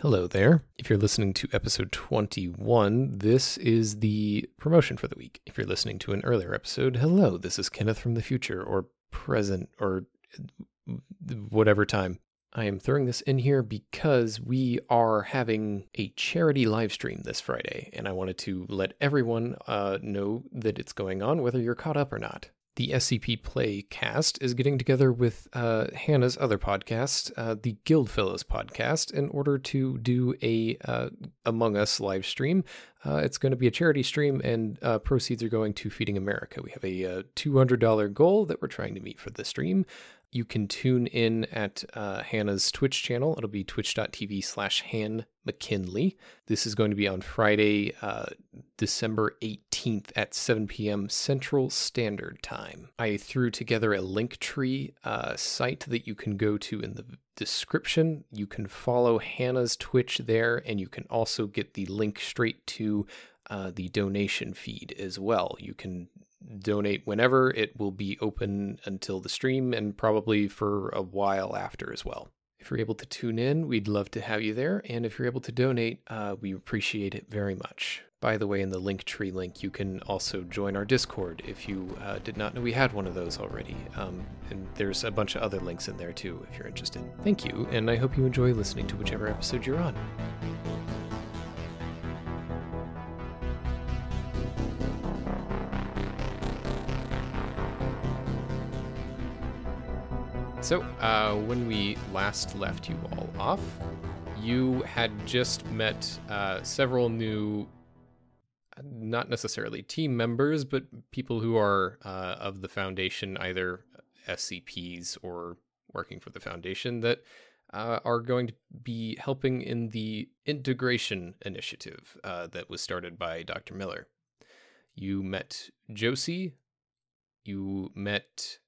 Hello there. If you're listening to episode 21, this is the promotion for the week. If you're listening to an earlier episode, hello, this is Kenneth from the future or present or whatever time. I am throwing this in here because we are having a charity live stream this Friday, and I wanted to let everyone uh, know that it's going on, whether you're caught up or not the SCP Play cast is getting together with uh, Hannah's other podcast, uh, the Guild Fellows podcast, in order to do a uh, Among Us live stream. Uh, it's going to be a charity stream, and uh, proceeds are going to Feeding America. We have a uh, $200 goal that we're trying to meet for the stream you can tune in at uh, Hannah's Twitch channel. It'll be twitch.tv slash Han McKinley. This is going to be on Friday, uh, December 18th at 7 p.m. Central Standard Time. I threw together a Linktree uh, site that you can go to in the description. You can follow Hannah's Twitch there, and you can also get the link straight to uh, the donation feed as well. You can donate whenever. It will be open until the stream and probably for a while after as well. If you're able to tune in, we'd love to have you there. And if you're able to donate, uh, we appreciate it very much. By the way, in the Linktree link, you can also join our Discord if you uh, did not know we had one of those already. Um, and there's a bunch of other links in there too if you're interested. Thank you, and I hope you enjoy listening to whichever episode you're on. So, uh, when we last left you all off, you had just met uh, several new, not necessarily team members, but people who are uh, of the foundation, either SCPs or working for the foundation, that uh, are going to be helping in the integration initiative uh, that was started by Dr. Miller. You met Josie, you met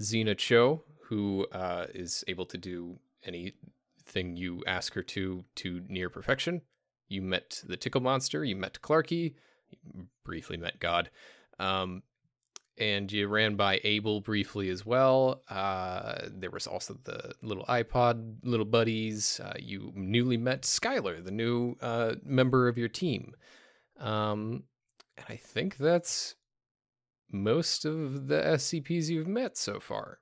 Xena Cho, who uh, is able to do anything you ask her to to near perfection. You met the Tickle Monster. You met Clarky. You briefly met God. Um, and you ran by Abel briefly as well. Uh, there was also the little iPod little buddies. Uh, you newly met Skylar, the new uh, member of your team. Um, and I think that's most of the SCPs you've met so far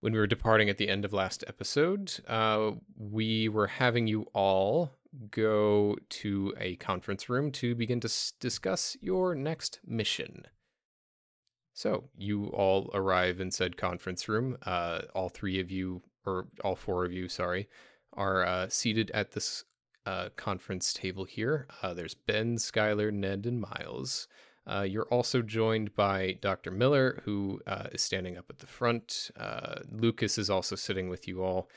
when we were departing at the end of last episode, uh, we were having you all go to a conference room to begin to s- discuss your next mission. So you all arrive in said conference room. Uh, all three of you, or all four of you, sorry, are uh, seated at this uh, conference table here. Uh, there's Ben, Skylar, Ned, and Miles. Uh, you're also joined by Dr. Miller, who uh, is standing up at the front. Uh, Lucas is also sitting with you all.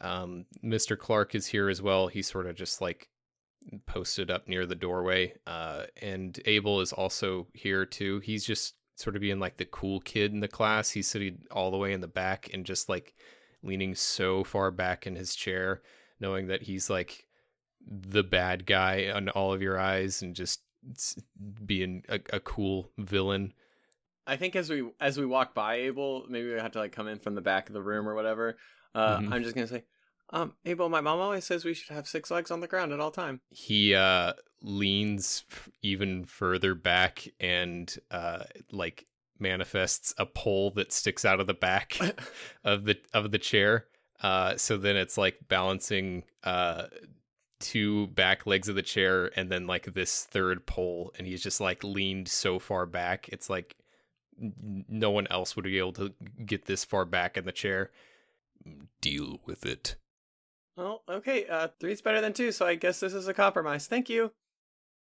Um, Mr. Clark is here as well. He's sort of just like posted up near the doorway. Uh, and Abel is also here too. He's just sort of being like the cool kid in the class. He's sitting all the way in the back and just like leaning so far back in his chair, knowing that he's like the bad guy on all of your eyes and just being a, a cool villain. I think as we as we walk by Abel, maybe we have to like come in from the back of the room or whatever. Uh, mm-hmm. I'm just gonna say, um, Abel, my mom always says we should have six legs on the ground at all time. He uh leans even further back and uh like manifests a pole that sticks out of the back of the of the chair. Uh, so then it's like balancing uh two back legs of the chair and then like this third pole and he's just like leaned so far back it's like no one else would be able to get this far back in the chair deal with it well okay uh three's better than two so i guess this is a compromise thank you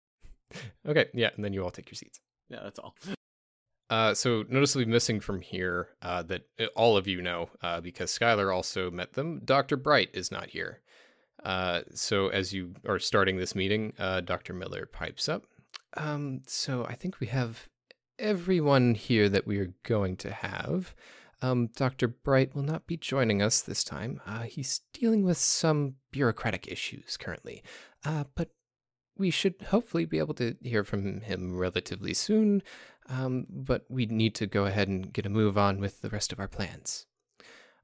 okay yeah and then you all take your seats yeah that's all uh, so noticeably missing from here uh, that uh, all of you know uh, because Skylar also met them. Dr. Bright is not here. Uh, so as you are starting this meeting, uh, Dr. Miller pipes up. Um, so I think we have everyone here that we are going to have. Um, Dr. Bright will not be joining us this time. Uh, he's dealing with some bureaucratic issues currently, uh, but we should hopefully be able to hear from him relatively soon. Um, but we need to go ahead and get a move on with the rest of our plans.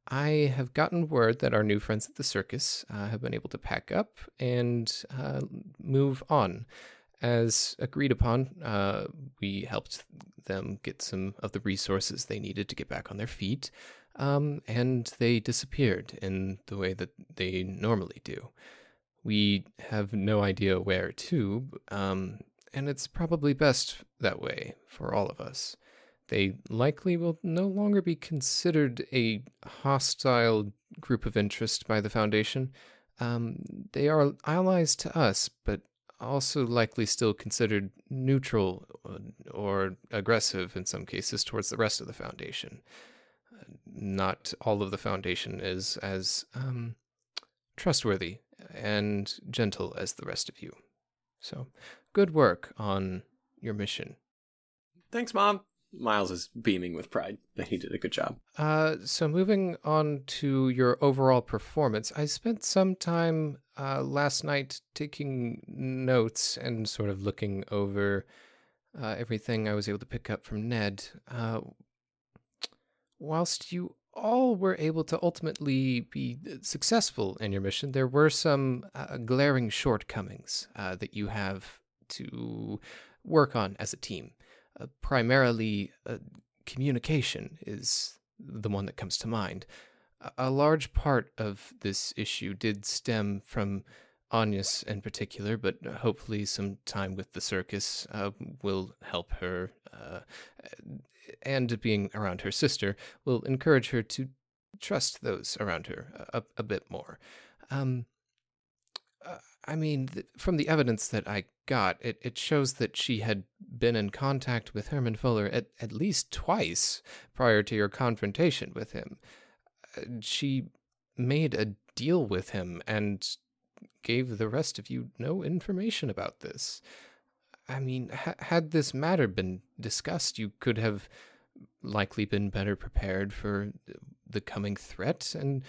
I have gotten word that our new friends at the circus uh, have been able to pack up and uh, move on. As agreed upon, uh, we helped them get some of the resources they needed to get back on their feet, um, and they disappeared in the way that they normally do. We have no idea where to, um, and it's probably best that way for all of us. They likely will no longer be considered a hostile group of interest by the Foundation. Um, they are allies to us, but also likely still considered neutral uh, or aggressive in some cases towards the rest of the Foundation. Not all of the Foundation is as um, trustworthy and gentle as the rest of you. So, good work on your mission. Thanks, Mom. Miles is beaming with pride that he did a good job. Uh, so moving on to your overall performance, I spent some time uh, last night taking notes and sort of looking over uh, everything I was able to pick up from Ned. Uh, whilst you all were able to ultimately be successful in your mission, there were some uh, glaring shortcomings uh, that you have to work on as a team uh, primarily uh, communication is the one that comes to mind. A large part of this issue did stem from Agnes in particular, but hopefully some time with the circus uh, will help her, uh, and being around her sister will encourage her to trust those around her a, a bit more. Um, uh, I mean, th- from the evidence that I got, it, it shows that she had been in contact with Herman Fuller at, at least twice prior to your confrontation with him. Uh, she made a deal with him and gave the rest of you no information about this. I mean, ha- had this matter been discussed, you could have likely been better prepared for the coming threat and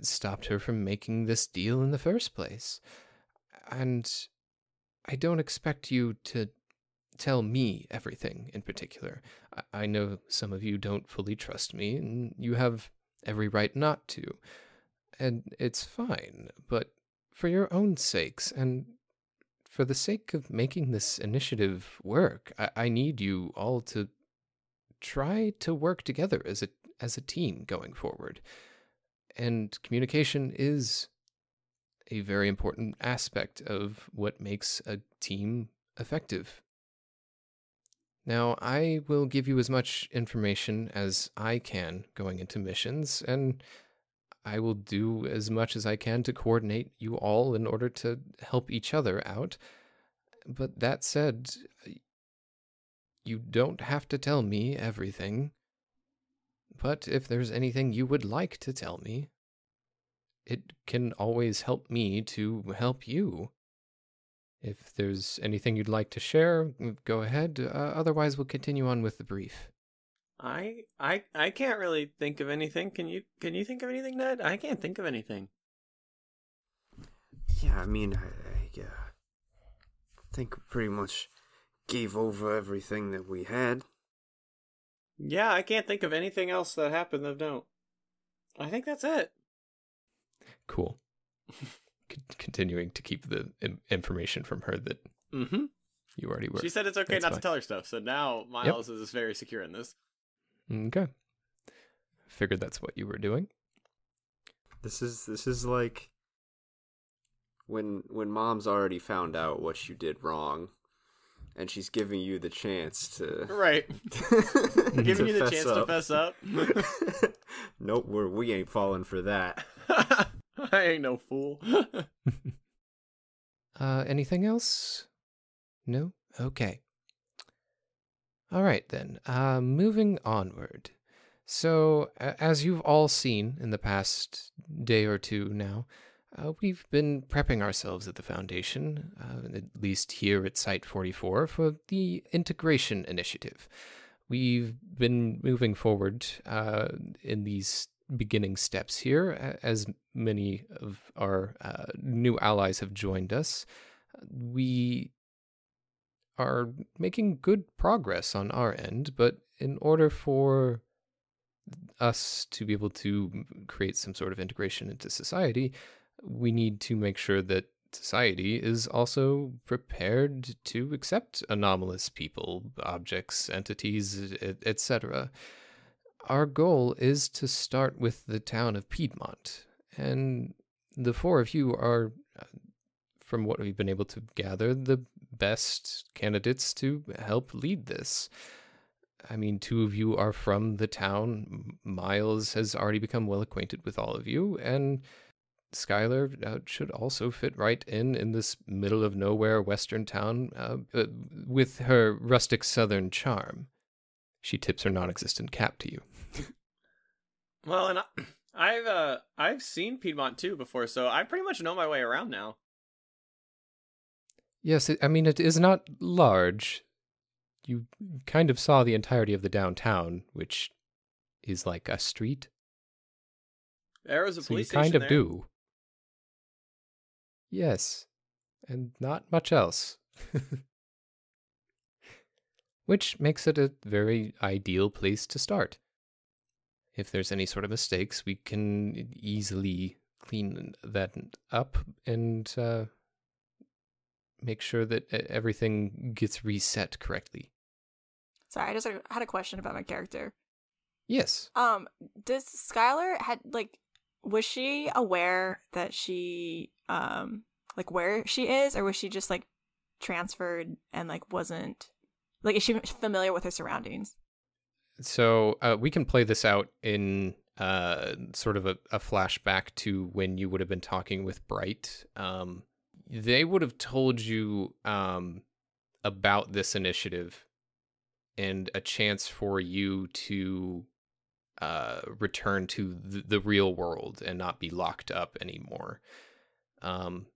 stopped her from making this deal in the first place. And I don't expect you to tell me everything in particular. I know some of you don't fully trust me, and you have every right not to. And it's fine, but for your own sakes, and for the sake of making this initiative work, I, I need you all to try to work together as a as a team going forward. And communication is a very important aspect of what makes a team effective. Now, I will give you as much information as I can going into missions, and I will do as much as I can to coordinate you all in order to help each other out. But that said, you don't have to tell me everything. But if there's anything you would like to tell me, it can always help me to help you. If there's anything you'd like to share, go ahead. Uh, otherwise, we'll continue on with the brief. I I I can't really think of anything. Can you can you think of anything, Ned? I can't think of anything. Yeah, I mean, I, I uh, think pretty much gave over everything that we had. Yeah, I can't think of anything else that happened of note. I think that's it. Cool. C- continuing to keep the Im- information from her that mm-hmm. you already were. She said it's okay That's not fine. to tell her stuff, so now Miles yep. is very secure in this. Okay. Figured that's what you were doing. This is this is like when when mom's already found out what you did wrong and she's giving you the chance to right giving you the chance up. to fess up nope we're we ain't falling for that I ain't no fool. uh, anything else? No? Okay. All right, then. Uh, moving onward. So, as you've all seen in the past day or two now, uh, we've been prepping ourselves at the Foundation, uh, at least here at Site 44, for the Integration Initiative. We've been moving forward uh, in these beginning steps here. As many of our uh, new allies have joined us, we are making good progress on our end, but in order for us to be able to create some sort of integration into society, we need to make sure that society is also prepared to accept anomalous people, objects, entities, etc. Our goal is to start with the town of Piedmont, and the four of you are, uh, from what we've been able to gather, the best candidates to help lead this. I mean, two of you are from the town. Miles has already become well acquainted with all of you, and Skylar uh, should also fit right in in this middle of nowhere western town uh, uh, with her rustic southern charm. She tips her non-existent cap to you. Well, and I, have uh, I've seen Piedmont too before, so I pretty much know my way around now. Yes, I mean it is not large. You kind of saw the entirety of the downtown, which is like a street. There was a so police you kind of there. do. Yes, and not much else. Which makes it a very ideal place to start. If there's any sort of mistakes, we can easily clean that up and uh, make sure that everything gets reset correctly. Sorry, I just had a question about my character. Yes. Um, does Skylar had like was she aware that she um like where she is or was she just like transferred and like wasn't like is she familiar with her surroundings so uh, we can play this out in uh, sort of a, a, flashback to when you would have been talking with bright um, they would have told you um, about this initiative and a chance for you to uh, return to the, the, real world and not be locked up anymore. Um,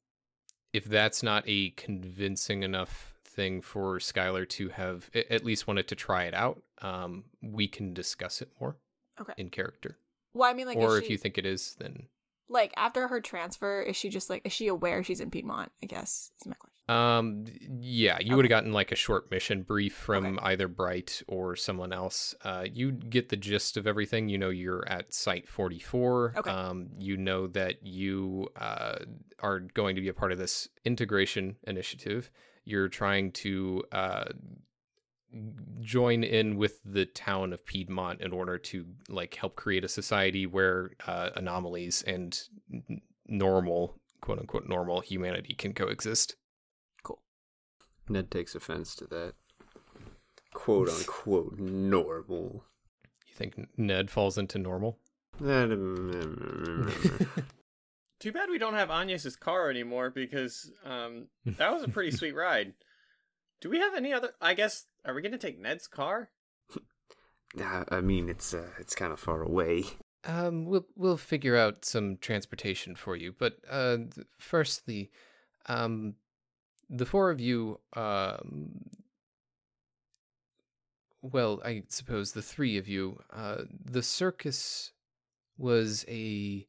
if that's not a convincing enough thing for Skylar to have at least wanted to try it out, um, we can discuss it more. Okay. In character. Well, I mean, like, or if she... you think it is, then like after her transfer, is she just like is she aware she's in Piedmont? I guess is my question. Um, yeah, you okay. would have gotten like a short mission brief from okay. either Bright or someone else. Uh, you get the gist of everything. You know, you're at Site 44. Okay. Um, you know that you uh, are going to be a part of this integration initiative. You're trying to uh, join in with the town of Piedmont in order to like help create a society where uh, anomalies and normal, quote unquote, normal humanity can coexist. Cool. Ned takes offense to that. Quote unquote normal. You think Ned falls into normal? Too bad we don't have Agnes's car anymore because um, that was a pretty sweet ride. Do we have any other? I guess are we going to take Ned's car? I mean, it's uh, it's kind of far away. Um, we'll we'll figure out some transportation for you, but uh, firstly, um, the four of you, um, well, I suppose the three of you, uh, the circus was a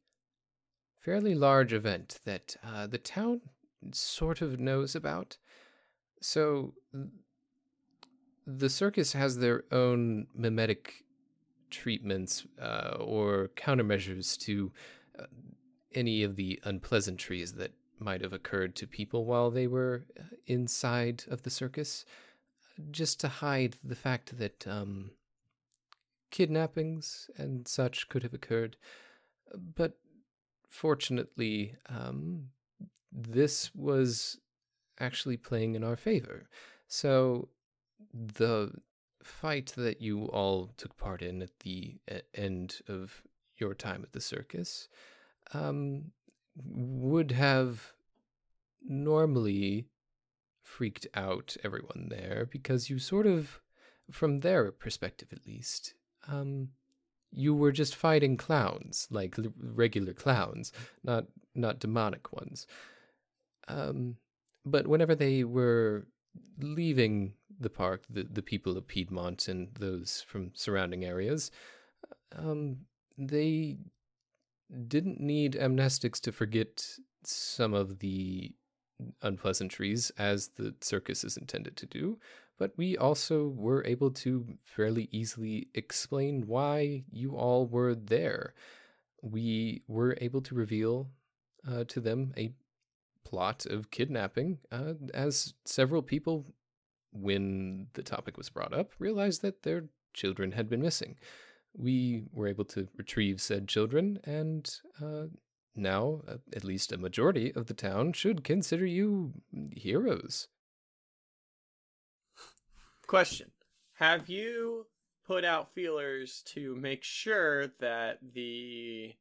fairly large event that uh, the town sort of knows about. So the circus has their own memetic treatments uh, or countermeasures to uh, any of the unpleasantries that might have occurred to people while they were uh, inside of the circus, just to hide the fact that um, kidnappings and such could have occurred. But fortunately, um, this was actually playing in our favor. So the fight that you all took part in at the end of your time at the circus um, would have normally freaked out everyone there because you sort of, from their perspective at least, um, you were just fighting clowns, like regular clowns, not not demonic ones. Um, but whenever they were leaving the park, the, the people of Piedmont and those from surrounding areas, um, they didn't need amnestics to forget some of the unpleasantries as the circus is intended to do, but we also were able to fairly easily explain why you all were there. We were able to reveal uh, to them a plot of kidnapping, uh, as several people, when the topic was brought up, realized that their children had been missing. We were able to retrieve said children, and uh, now, uh, at least a majority of the town should consider you heroes. Question Have you put out feelers to make sure that the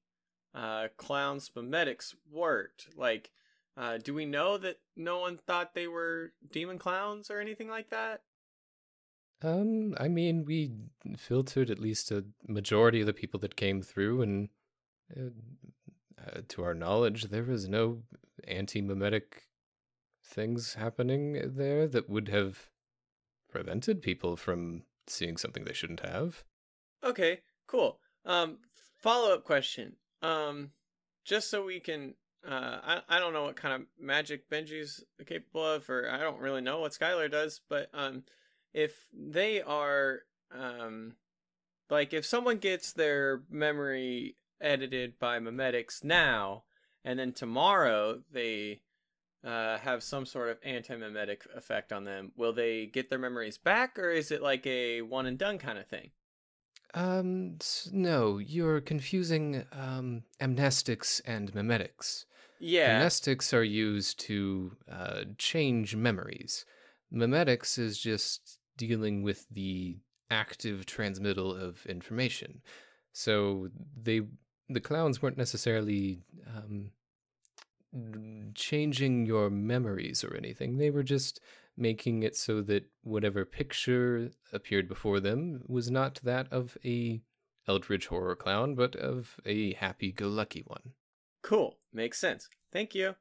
uh, clowns memetics worked? Like, uh, do we know that no one thought they were demon clowns or anything like that? Um, I mean, we filtered at least a majority of the people that came through, and uh, uh, to our knowledge, there was no anti-memetic things happening there that would have prevented people from seeing something they shouldn't have. Okay, cool. Um, follow-up question. Um, just so we can, uh, I I don't know what kind of magic Benji's capable of, or I don't really know what Skylar does, but um, if they are um, like if someone gets their memory edited by memetics now, and then tomorrow they uh, have some sort of anti-memetic effect on them, will they get their memories back, or is it like a one and done kind of thing? Um, no, you're confusing um, amnestics and memetics. Yeah. Amnestics are used to uh, change memories. Memetics is just dealing with the active transmittal of information. So they the clowns weren't necessarily um, changing your memories or anything. They were just making it so that whatever picture appeared before them was not that of a eldritch horror clown, but of a happy-go-lucky one. Cool. Makes sense. Thank you.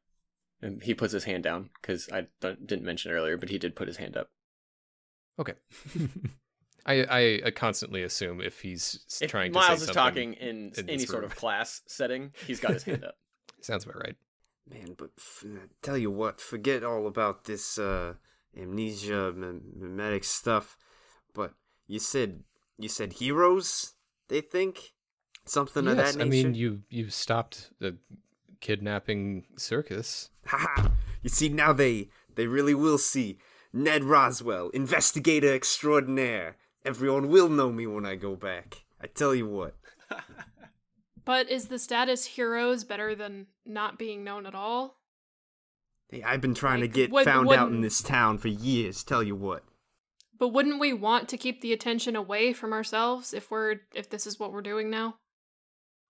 And he puts his hand down because I didn't mention earlier, but he did put his hand up. Okay. I, I constantly assume if he's if trying Miles to Miles is say talking in, in any sort of class setting, he's got his hand up. Sounds about right. Man, but f- tell you what, forget all about this uh, amnesia, memetic stuff. But you said you said heroes. They think something of yes, that I mean you you stopped the kidnapping circus. Haha! you see now they they really will see Ned Roswell, investigator extraordinaire. Everyone will know me when I go back. I tell you what. But is the status heroes better than not being known at all? Hey, I've been trying Like, to get would- found out in this town for years. Tell you what. But wouldn't we want to keep the attention away from ourselves if we're if this is what we're doing now?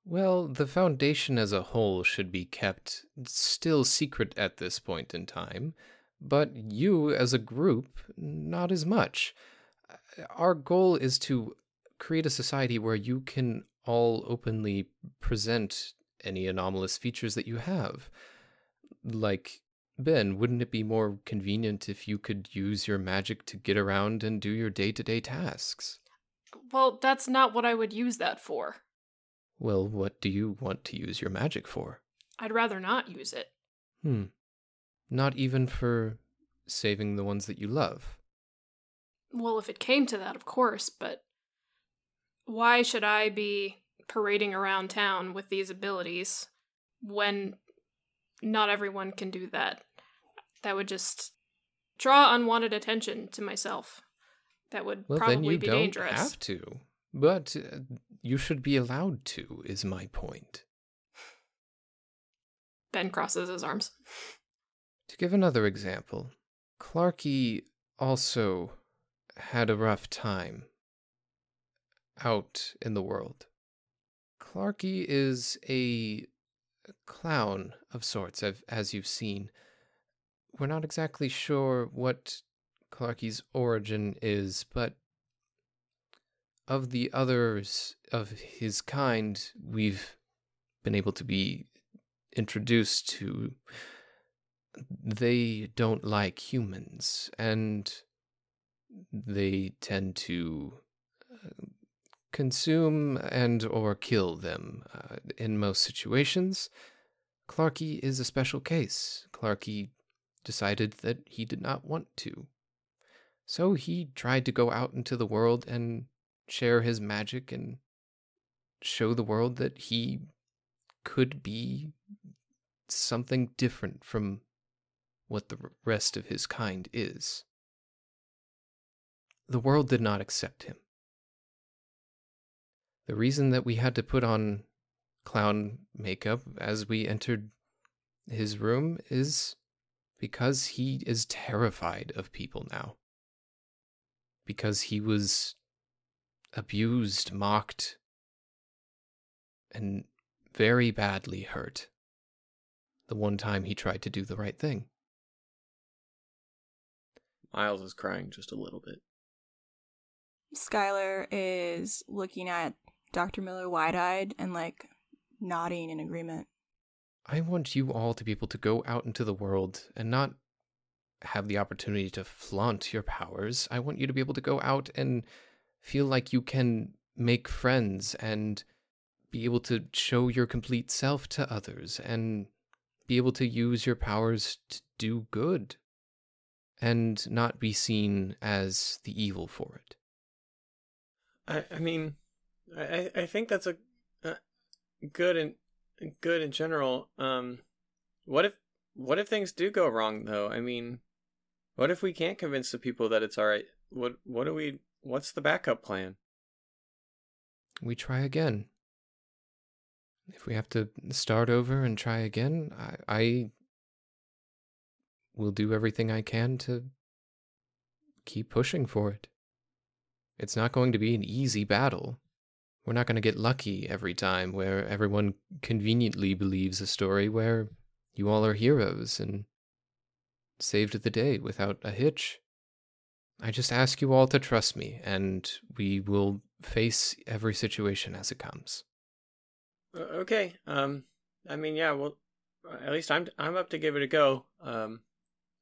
Well, the Foundation as a whole should be kept still secret at this point in time, but you as a group, not as much. Our goal is to create a society where you can all openly present any anomalous features that you have. Like, Ben, wouldn't it be more convenient if you could use your magic to get around and do your day to day tasks? Well, that's not what I would use that for. Well, what do you want to use your magic for? I'd rather not use it. Hmm. Not even for saving the ones that you love. Well, if it came to that, of course, but why should I be parading around town with these abilities when not everyone can do that? That would just draw unwanted attention to myself. That would Well, probably then you be don't dangerous. have to. But uh, you should be allowed to, is my point. Ben crosses his arms. To give another example, Clarky also had a rough time out in the world. Clarky is a clown of sorts, as you've seen. We're not exactly sure what Clarky's origin is, but of the others of his kind, we've been able to be introduced to. They don't like humans, and they tend to consume and or kill them uh, in most situations. Clarky is a special case. Clarky decided that he did not want to. So he tried to go out into the world and share his magic and show the world that he could be something different from what the rest of his kind is. The world did not accept him. The reason that we had to put on clown makeup as we entered his room is because he is terrified of people now. Because he was abused, mocked, and very badly hurt the one time he tried to do the right thing. Miles is crying just a little bit. Skylar is looking at Dr. Miller wide eyed and like nodding in agreement. I want you all to be able to go out into the world and not have the opportunity to flaunt your powers. I want you to be able to go out and feel like you can make friends and be able to show your complete self to others and be able to use your powers to do good and not be seen as the evil for it. I I mean, I I think that's a, a good and good in general. Um, what if what if things do go wrong though? I mean, what if we can't convince the people that it's all right? What what do we? What's the backup plan? We try again. If we have to start over and try again, I, I will do everything I can to keep pushing for it. It's not going to be an easy battle. We're not going to get lucky every time where everyone conveniently believes a story where you all are heroes and saved the day without a hitch. I just ask you all to trust me, and we will face every situation as it comes. Uh, okay. Um, I mean, yeah. Well, at least I'm I'm up to give it a go. Um,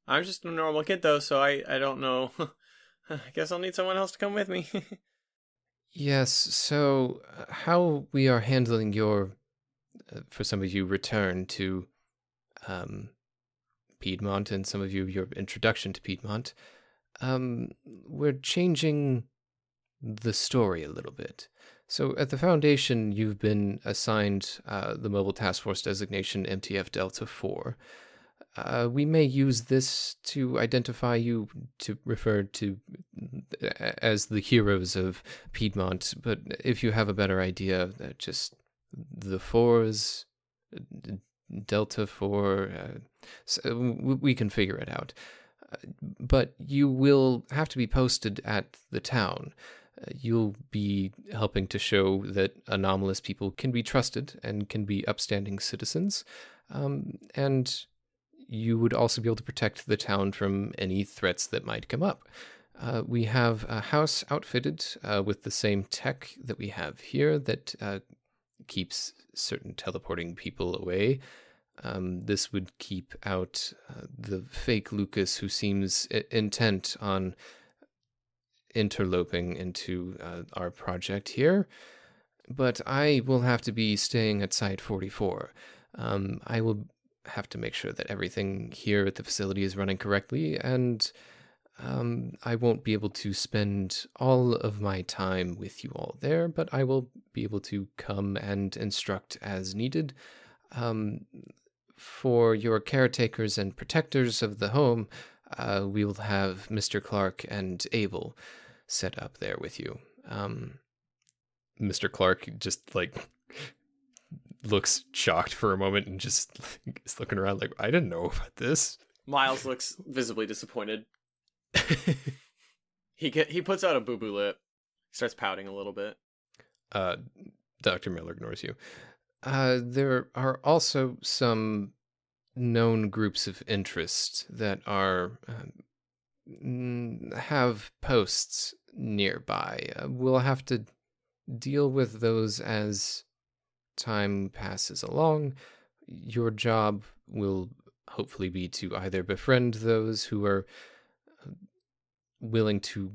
I'm just a normal kid though, so I I don't know. I guess I'll need someone else to come with me. yes. So, uh, how we are handling your, uh, for some of you, return to, um, Piedmont, and some of you your introduction to Piedmont. Um, we're changing the story a little bit. So, at the Foundation, you've been assigned uh, the Mobile Task Force designation MTF Delta 4. Uh, we may use this to identify you to refer to as the heroes of Piedmont, but if you have a better idea, uh, just the fours, Delta 4, uh, so we can figure it out. Uh, but you will have to be posted at the town. Uh, you'll be helping to show that anomalous people can be trusted and can be upstanding citizens. Um, and you would also be able to protect the town from any threats that might come up. Uh, we have a house outfitted uh, with the same tech that we have here that uh, keeps certain teleporting people away. Um, this would keep out uh, the fake Lucas who seems I- intent on interloping into uh, our project here. But I will have to be staying at Site 44. Um, I will have to make sure that everything here at the facility is running correctly, and um, I won't be able to spend all of my time with you all there, but I will be able to come and instruct as needed. Um, for your caretakers and protectors of the home, uh, we will have Mr. Clark and Abel set up there with you. Um, Mr. Clark just like looks shocked for a moment and just like, is looking around like I didn't know about this. Miles looks visibly disappointed. he get, he puts out a boo boo lip, starts pouting a little bit. Uh, Dr. Miller ignores you. Uh, there are also some known groups of interest that are um, have posts nearby. Uh, we'll have to deal with those as time passes along. Your job will hopefully be to either befriend those who are uh, willing to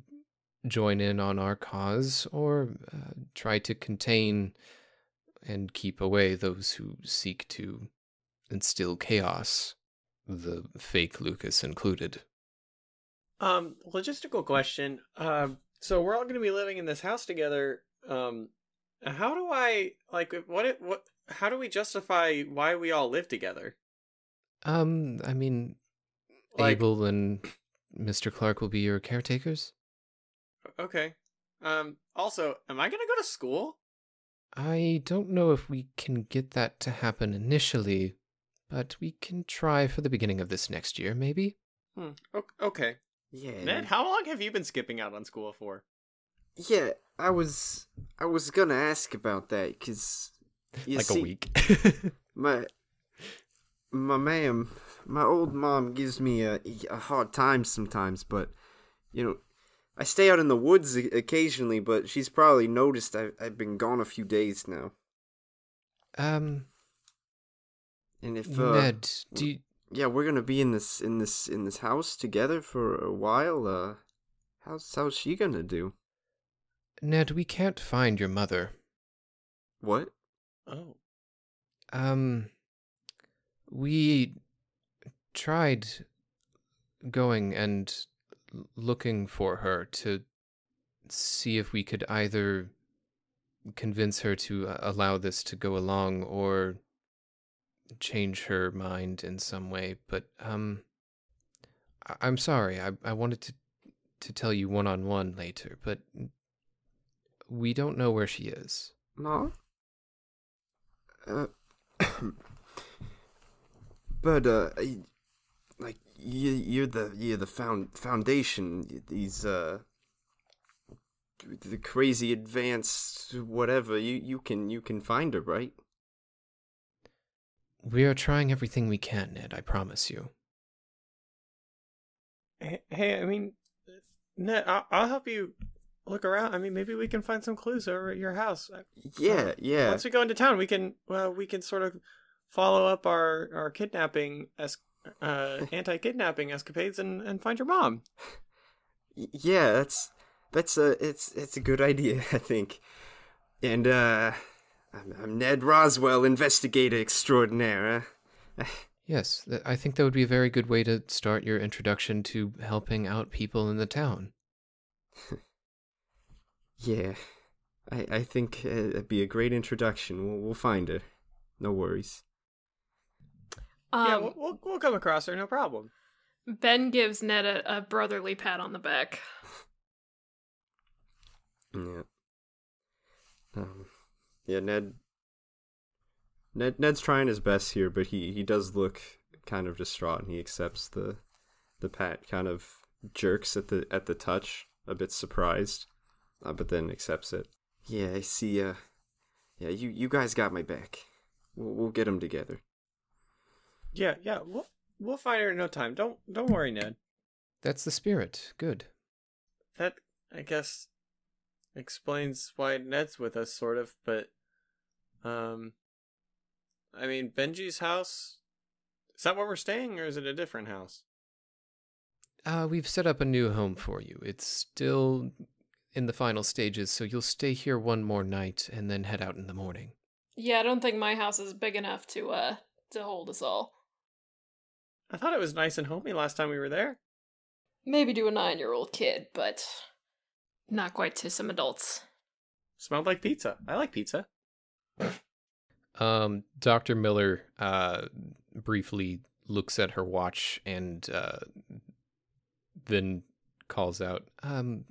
join in on our cause or uh, try to contain and keep away those who seek to instill chaos the fake Lucas included. Um, logistical question. Um, so we're all going to be living in this house together. Um, how do I like what it what? How do we justify why we all live together? Um, I mean, Like- Abel and Mr. Clark will be your caretakers. Okay. Um. Also, am I going to go to school? I don't know if we can get that to happen initially, but we can try for the beginning of this next year, maybe. Hmm. o- Okay. Yeah. Ned, how long have you been skipping out on school for? Yeah, I was I was gonna ask about that because like see, a week. my my ma'am, my old mom gives me a a hard time sometimes, but you know, I stay out in the woods occasionally, but she's probably noticed I I've been gone a few days now, um, and if uh, Ned, do you, yeah, we're gonna be in this in this in this house together for a while. Uh, how's how's she gonna do? Ned, we can't find your mother. What? Oh. Um, we tried going and looking for her to see if we could either convince her to uh, allow this to go along or change her mind in some way. But um, I- I'm sorry. I I wanted to to tell you one on one later, but we don't know where she is. No. Uh, but uh, I- like you, you're the you're the found foundation. These uh, the crazy advanced whatever. You you can you can find her, right? We are trying everything we can, Ned. I promise you. Hey, hey, I mean, Ned, I'll, I'll help you look around. I mean, maybe we can find some clues over at your house. Yeah, yeah. Once we go into town, we can well, we can sort of follow up our our kidnapping as uh, anti-kidnapping escapades and and find your mom. Yeah, that's that's a it's it's a good idea, I think. And uh, I'm, I'm Ned Roswell, investigator extraordinaire. Huh? Yes, th- I think that would be a very good way to start your introduction to helping out people in the town. Yeah, I I think uh, it'd be a great introduction. We'll we'll find her. No worries. Um, yeah, we'll, we'll we'll come across her, no problem. Ben gives Ned a, a brotherly pat on the back. Yeah. Um. Yeah, Ned. Ned Ned's trying his best here, but he he does look kind of distraught, and he accepts the the pat. Kind of jerks at the at the touch, a bit surprised, uh, but then accepts it. Yeah, I see. Uh, yeah, you you guys got my back. We'll we'll get them together. Yeah, yeah, we'll we'll find her in no time. Don't don't worry, Ned. That's the spirit. Good. That I guess explains why Ned's with us, sort of. But um, I mean, Benji's house. Is that where we're staying, or is it a different house? Uh, we've set up a new home for you. It's still in the final stages, so you'll stay here one more night and then head out in the morning. Yeah, I don't think my house is big enough to uh to hold us all. I thought it was nice and homey last time we were there. Maybe to a nine year old kid, but not quite to some adults. Smelled like pizza. I like pizza. Um, Dr. Miller uh, briefly looks at her watch and uh, then calls out, um,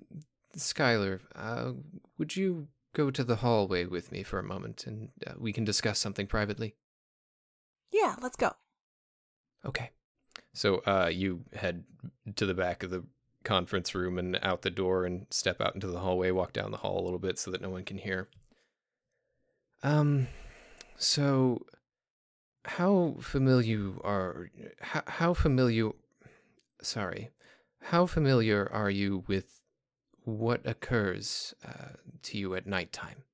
Skylar, uh, would you go to the hallway with me for a moment and uh, we can discuss something privately? Yeah, let's go. Okay. So uh, you head to the back of the conference room and out the door and step out into the hallway, walk down the hall a little bit so that no one can hear. Um, so how familiar are how, how familiar sorry how familiar are you with what occurs uh, to you at nighttime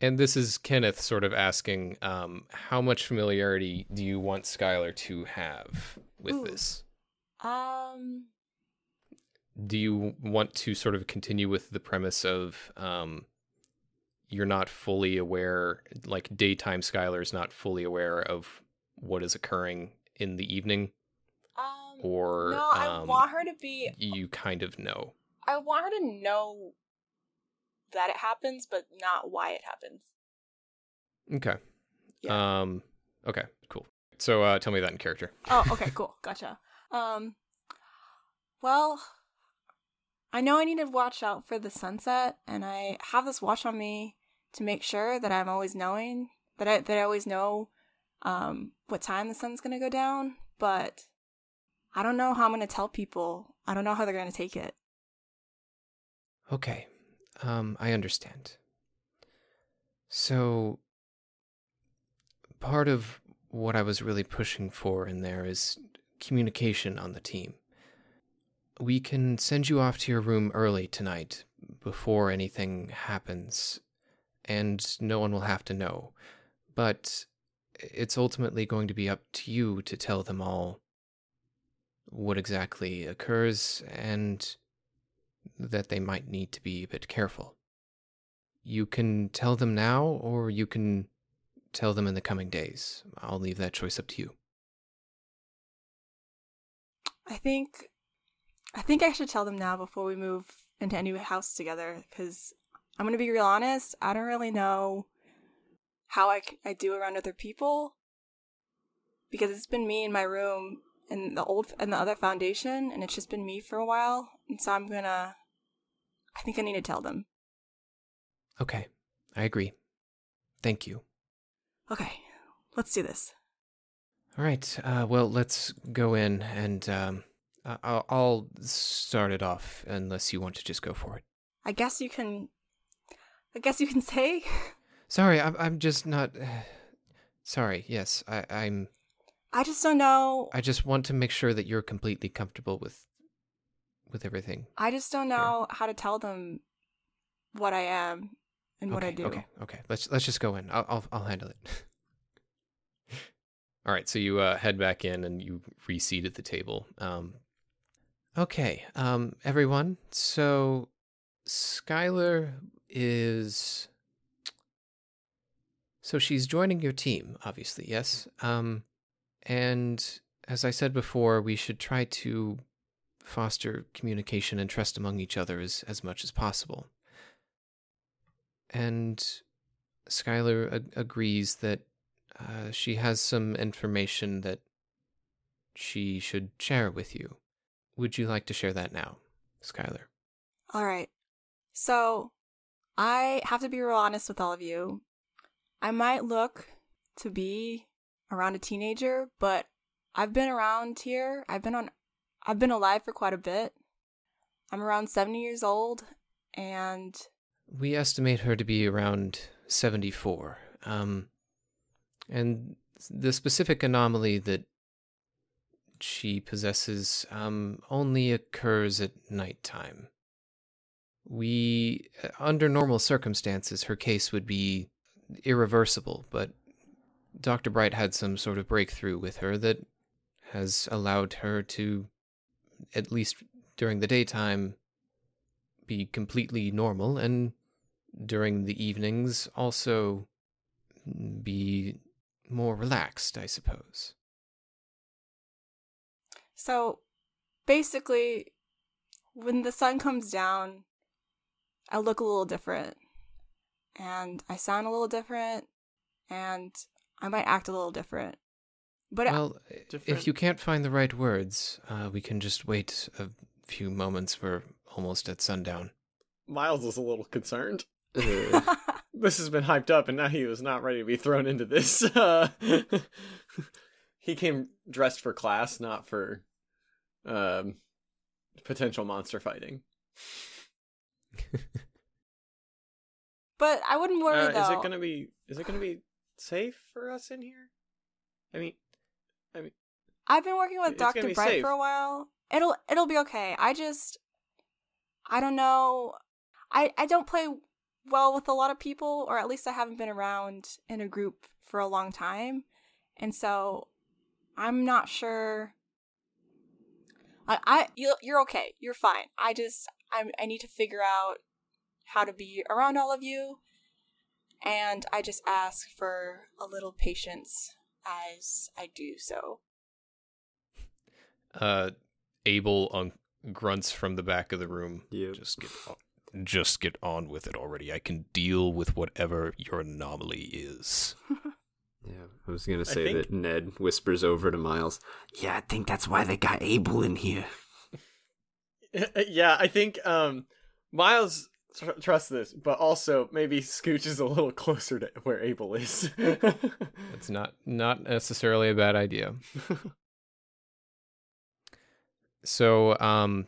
and this is kenneth sort of asking um, how much familiarity do you want skylar to have with Ooh. this Um, do you want to sort of continue with the premise of um, you're not fully aware like daytime skylar is not fully aware of what is occurring in the evening, Um, or no, I um, want her to be. you kind of know? I want her to know that it happens, but not why it happens. Okay. Yeah. Um. Okay. Cool. So, uh, tell me that in character. Oh, okay, cool, gotcha. Um, well, I know I need to watch out for the sunset, and I have this watch on me to make sure that I'm always knowing that I that I always know um what time the sun's gonna go down. But I don't know how I'm gonna tell people. I don't know how they're gonna take it. Okay. Um, I understand. So, part of what I was really pushing for in there is communication on the team. We can send you off to your room early tonight before anything happens, and no one will have to know. But it's ultimately going to be up to you to tell them all what exactly occurs and that they might need to be a bit careful. You can tell them now, or you can tell them in the coming days. I'll leave that choice up to you. I think, I think I should tell them now before we move into a new house together. Because I'm gonna be real honest. I don't really know how I, I do around other people because it's been me in my room in the old and the other foundation, and it's just been me for a while. And so I'm gonna. I think I need to tell them. Okay, I agree. Thank you. Okay, let's do this. All right, uh, well, let's go in and um, I'll, I'll start it off unless you want to just go for it. I guess you can. I guess you can say. Sorry, I'm, I'm just not. Sorry, yes, I, I'm. I just don't know. I just want to make sure that you're completely comfortable with with everything. I just don't know how to tell them what I am and what I do. Okay, okay. Let's let's just go in. I'll I'll, I'll handle it. All right. So you uh, head back in and you reseat at the table. Um, okay, um, everyone. So Skylar is. So she's joining your team, obviously. Yes. Um, and as I said before, we should try to foster communication and trust among each other as, as much as possible. And Skylar ag- agrees that uh, she has some information that she should share with you. Would you like to share that now, Skylar? All right. So, I have to be real honest with all of you. I might look to be around a teenager, but I've been around here. I've been on I've been alive for quite a bit. I'm around 70 years old and We estimate her to be around 74. Um, and the specific anomaly that she possesses um, only occurs at nighttime. We, uh, under normal circumstances, her case would be irreversible, but Dr. Bright had some sort of breakthrough with her that has allowed her to, at least during the daytime, be completely normal and during the evenings also be more relaxed, I suppose. So basically, when the sun comes down, I look a little different. And I sound a little different. And I might act a little different. But Well, Different- if you can't find the right words, uh, we can just wait a few moments. We're almost at sundown. Miles is a little concerned. This has been hyped up, and now he was not ready to be thrown into this. Uh, he came dressed for class, not for um, potential monster fighting. but I wouldn't worry Uh, though. is it gonna be? Is it gonna be safe for us in here? I mean, I mean, I've been working with Dr. Bright safe. for a while. It'll it'll be okay. I just I don't know. I I don't play well with a lot of people or at least I haven't been around in a group for a long time. And so I'm not sure I I you you're okay. You're fine. I just I I need to figure out how to be around all of you. And I just ask for a little patience as I do so. Uh, Abel un- grunts from the back of the room. Yep. Just get on, just get on with it already. I can deal with whatever your anomaly is. Yeah, I was gonna say think- that Ned whispers over to Miles. Yeah, I think that's why they got Abel in here. yeah, I think um Miles tr- trusts this, but also maybe scooch is a little closer to where Abel is. It's not not necessarily a bad idea. So, um,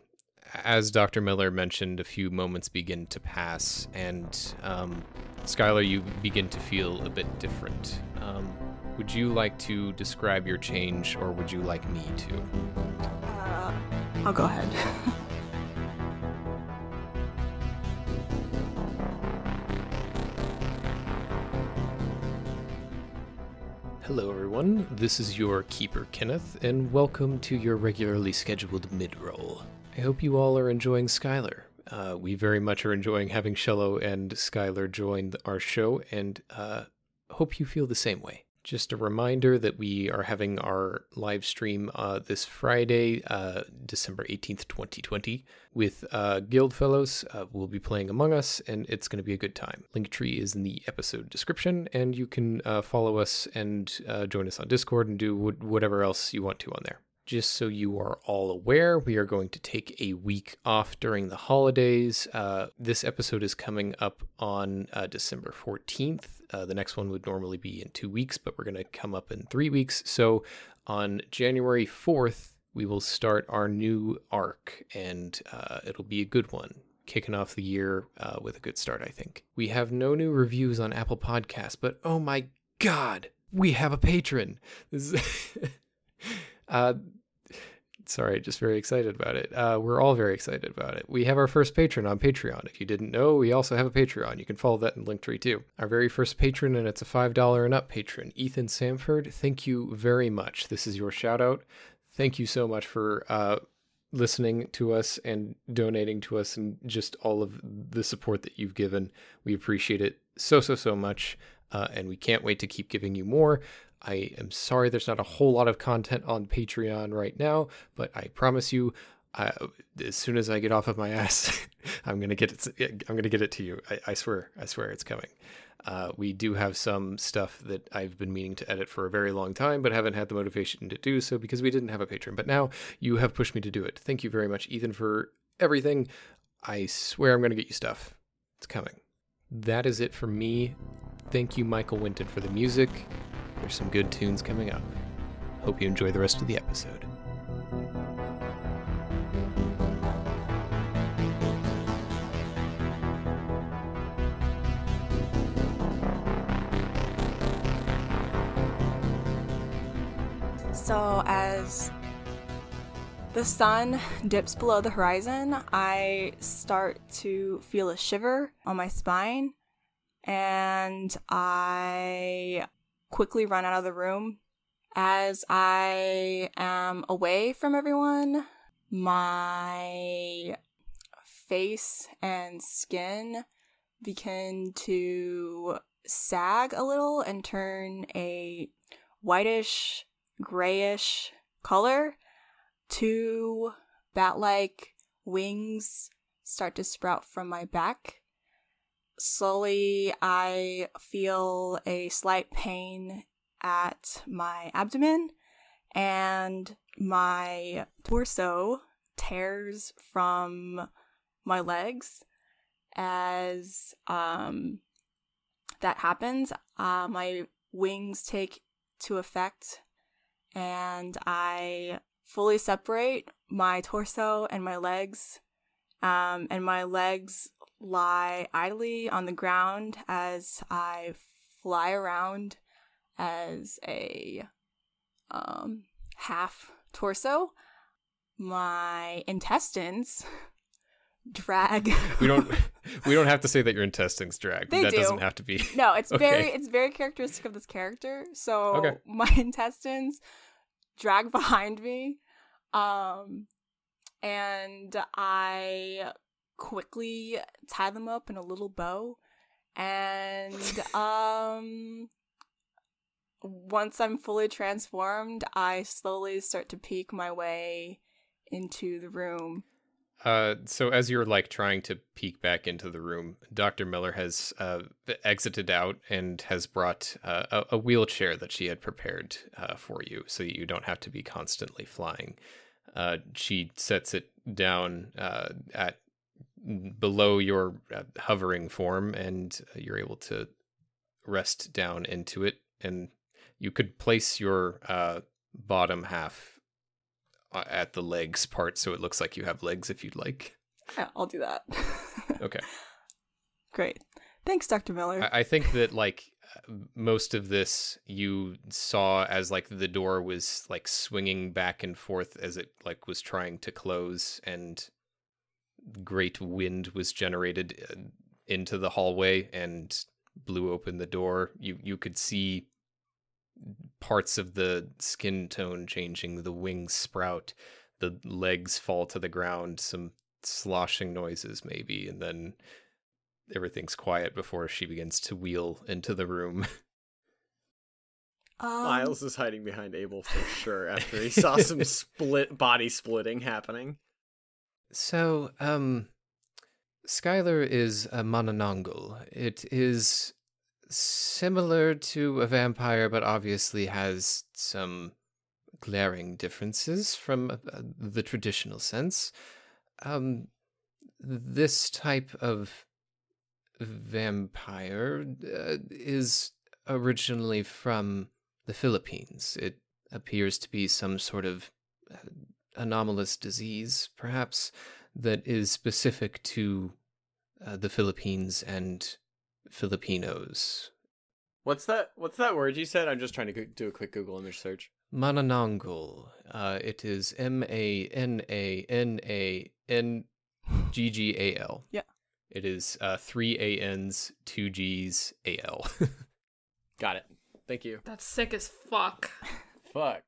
as Dr. Miller mentioned, a few moments begin to pass, and um, Skylar, you begin to feel a bit different. Um, would you like to describe your change, or would you like me to? Uh, I'll go ahead. Hello, everyone. This is your keeper, Kenneth, and welcome to your regularly scheduled mid roll. I hope you all are enjoying Skylar. Uh, we very much are enjoying having Shello and Skylar join our show, and uh, hope you feel the same way. Just a reminder that we are having our live stream uh, this Friday, uh, December 18th, 2020, with uh, Guild Fellows. Uh, we'll be playing Among Us, and it's going to be a good time. Linktree is in the episode description, and you can uh, follow us and uh, join us on Discord and do wh- whatever else you want to on there. Just so you are all aware, we are going to take a week off during the holidays. Uh, this episode is coming up on uh, December 14th. Uh, the next one would normally be in two weeks, but we're going to come up in three weeks. So on January 4th, we will start our new arc, and uh, it'll be a good one. Kicking off the year uh, with a good start, I think. We have no new reviews on Apple Podcasts, but oh my god, we have a patron. This is uh, sorry, just very excited about it. Uh, we're all very excited about it. We have our first patron on Patreon. If you didn't know, we also have a Patreon. You can follow that in Linktree too. Our very first patron, and it's a $5 and up patron, Ethan Samford. Thank you very much. This is your shout out. Thank you so much for uh, listening to us and donating to us and just all of the support that you've given. We appreciate it so, so, so much. Uh, and we can't wait to keep giving you more. I am sorry there's not a whole lot of content on Patreon right now, but I promise you, as soon as I get off of my ass, I'm gonna get it. I'm gonna get it to you. I, I swear. I swear it's coming. Uh, we do have some stuff that I've been meaning to edit for a very long time, but haven't had the motivation to do so because we didn't have a patron. But now you have pushed me to do it. Thank you very much, Ethan, for everything. I swear I'm to get you stuff. It's coming. That is it for me. Thank you, Michael Winton, for the music. There's some good tunes coming up. Hope you enjoy the rest of the episode. So, as the sun dips below the horizon, I start to feel a shiver on my spine, and I quickly run out of the room. As I am away from everyone, my face and skin begin to sag a little and turn a whitish grayish color. Two bat like wings start to sprout from my back. Slowly, I feel a slight pain at my abdomen, and my torso tears from my legs as um, that happens. Uh, my wings take to effect and I fully separate my torso and my legs. Um, and my legs lie idly on the ground as I fly around as a um, half torso. My intestines drag. We don't we don't have to say that your intestines drag. They that do. doesn't have to be. No, it's Okay. very it's very characteristic of this character. So Okay. my intestines drag behind me. Um and I quickly tie them up in a little bow and um once I'm fully transformed, I slowly start to peek my way into the room. Uh, so as you're like trying to peek back into the room, Dr. Miller has uh, exited out and has brought uh, a, a wheelchair that she had prepared uh, for you, so you don't have to be constantly flying. Uh, she sets it down at below your hovering form, and you're able to rest down into it. And you could place your bottom half at the legs part, so it looks like you have legs if you'd like. Yeah, I'll do that. Okay. Great. Thanks, Dr. Miller. I, I think that like uh, most of this you saw as like the door was like swinging back and forth as it like was trying to close and great wind was generated uh, into the hallway and blew open the door you you could see parts of the skin tone changing the wings sprout the legs fall to the ground some sloshing noises maybe and then everything's quiet before she begins to wheel into the room um, Miles is hiding behind Abel for sure after he saw some split body splitting happening. So, um, Skylar is a Manananggal. It is similar to a vampire, but obviously has some glaring differences from uh, the traditional sense. Um, this type of vampire uh, is originally from the Philippines. It appears to be some sort of uh, anomalous disease, perhaps, that is specific to uh, the Philippines and Filipinos. What's that? What's that word you said? I'm just trying to do a quick Google image search. Manananggal. Uh, it is M A N A N A N G G A L. Yeah. It is uh, three A N's, two G's, A L. Got it. Thank you. That's sick as fuck. Fuck.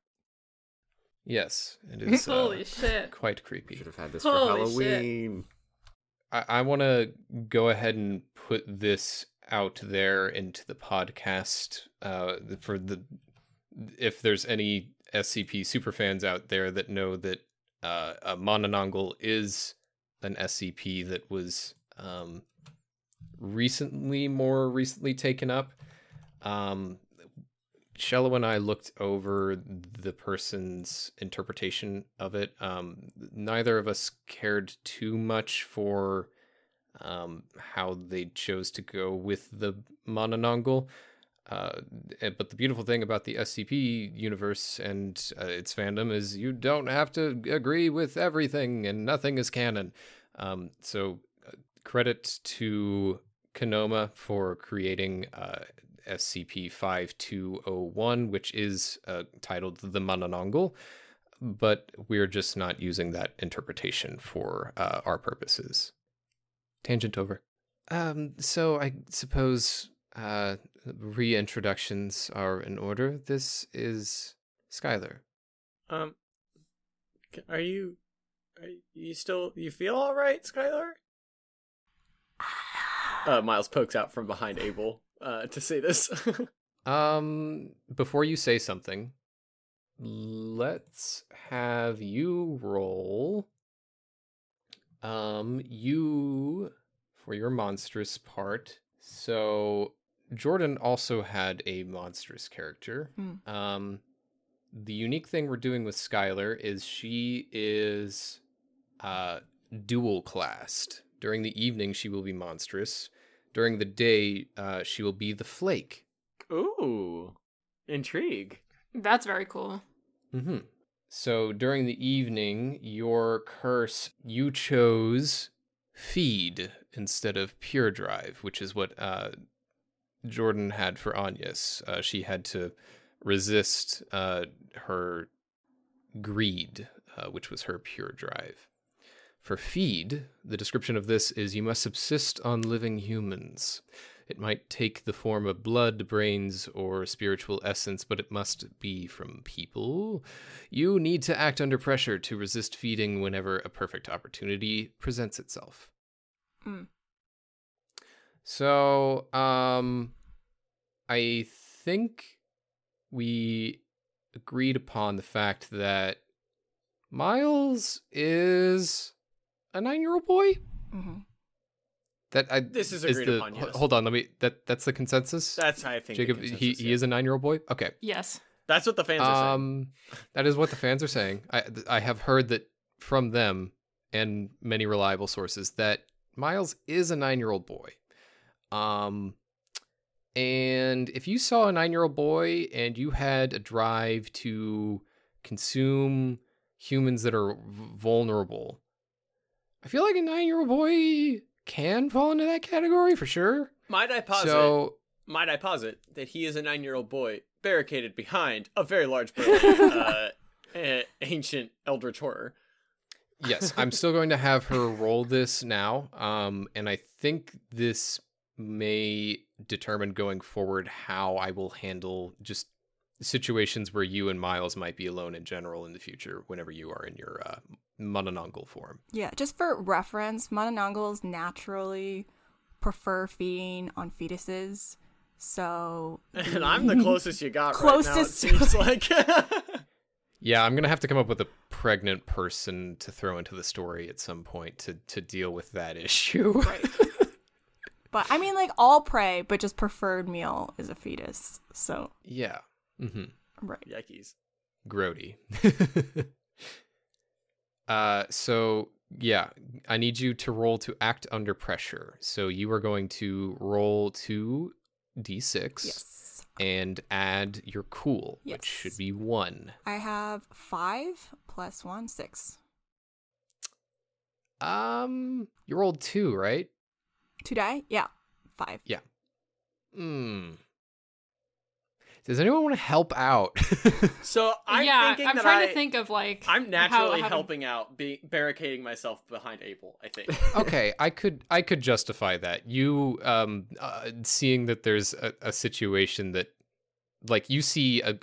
yes, it is uh, Holy shit. quite creepy. Should have had this for Holy shit. Halloween. I, I want to go ahead and put this out there into the podcast uh, for the if there's any SCP superfans out there that know that uh, a Manananggal is an SCP that was um, recently, more recently taken up. Um, Shello and I looked over the person's interpretation of it. Um, neither of us cared too much for um, how they chose to go with the Manananggal. Uh, eh, but the beautiful thing about the SCP universe and uh, its fandom is you don't have to agree with everything, and nothing is canon. Um, so, uh, credit to Konoma for creating uh, SCP 5201, which is uh, titled The Manananggal, but we're just not using that interpretation for uh, our purposes. Tangent over. Um, so I suppose uh, reintroductions are in order. This is Skylar. Um, are you? Are you still? You feel all right, Skylar? Uh, Miles pokes out from behind Abel uh, to say this. Um, before you say something, let's have you roll. Um, you for your monstrous part. So Jordan also had a monstrous character. Hmm. Um, the unique thing we're doing with Skylar is she is uh dual classed. During the evening, she will be monstrous. During the day, uh, she will be the flake. Ooh, intrigue. That's very cool. Mm-hmm. So during the evening, your curse, you chose feed instead of pure drive, which is what uh, Jordan had for Anyas. Uh, she had to resist uh, her greed, uh, which was her pure drive. For feed, the description of this is you must subsist on living humans. It might take the form of blood, brains, or spiritual essence, but it must be from people. You need to act under pressure to resist feeding whenever a perfect opportunity presents itself. Mm. So, um, I think we agreed upon the fact that Miles is a nine-year-old boy. hmm That I This is is agreed the upon, yes. hold on. Let me. That that's the consensus. That's how I think. the Jacob, he consensus, he yeah. is a nine-year-old boy. Okay. Yes. That's what the fans are saying. Um, that is what the fans are saying. I I have heard that from them and many reliable sources that Miles is a nine-year-old boy. Um, and if you saw a nine-year-old boy and you had a drive to consume humans that are v- vulnerable, I feel like a nine-year-old boy can fall into that category for sure. Might I posit? so might I posit that he is a nine-year-old boy barricaded behind a very large, uh, ancient eldritch horror. yes, I'm still going to have her roll this now. Um, and I think this may determine going forward how I will handle just situations where you and Miles might be alone in general in the future whenever you are in your uh, Manananggal form. Yeah, just for reference, Manananggals naturally prefer feeding on fetuses. So And I'm the closest you got Closest right now. It seems like. Yeah, I'm gonna have to come up with a pregnant person to throw into the story at some point to to deal with that issue. Right. But I mean, like all prey, but just preferred meal is a fetus. So yeah. Mm-hmm. right. Yikes. Grody. uh so yeah, I need you to roll to act under pressure. So you are going to roll two d6 Yes. and add your cool, Yes. which should be 1. I have five plus one, six. Um you rolled 2, right? Two die? Yeah. Five. Yeah. Hmm. Does anyone want to help out? So I'm yeah, thinking I'm that trying I, to think of like I'm naturally how to- helping out, be barricading myself behind Abel. I think. okay, I could I could justify that. You um uh, seeing that there's a, a situation that like you see a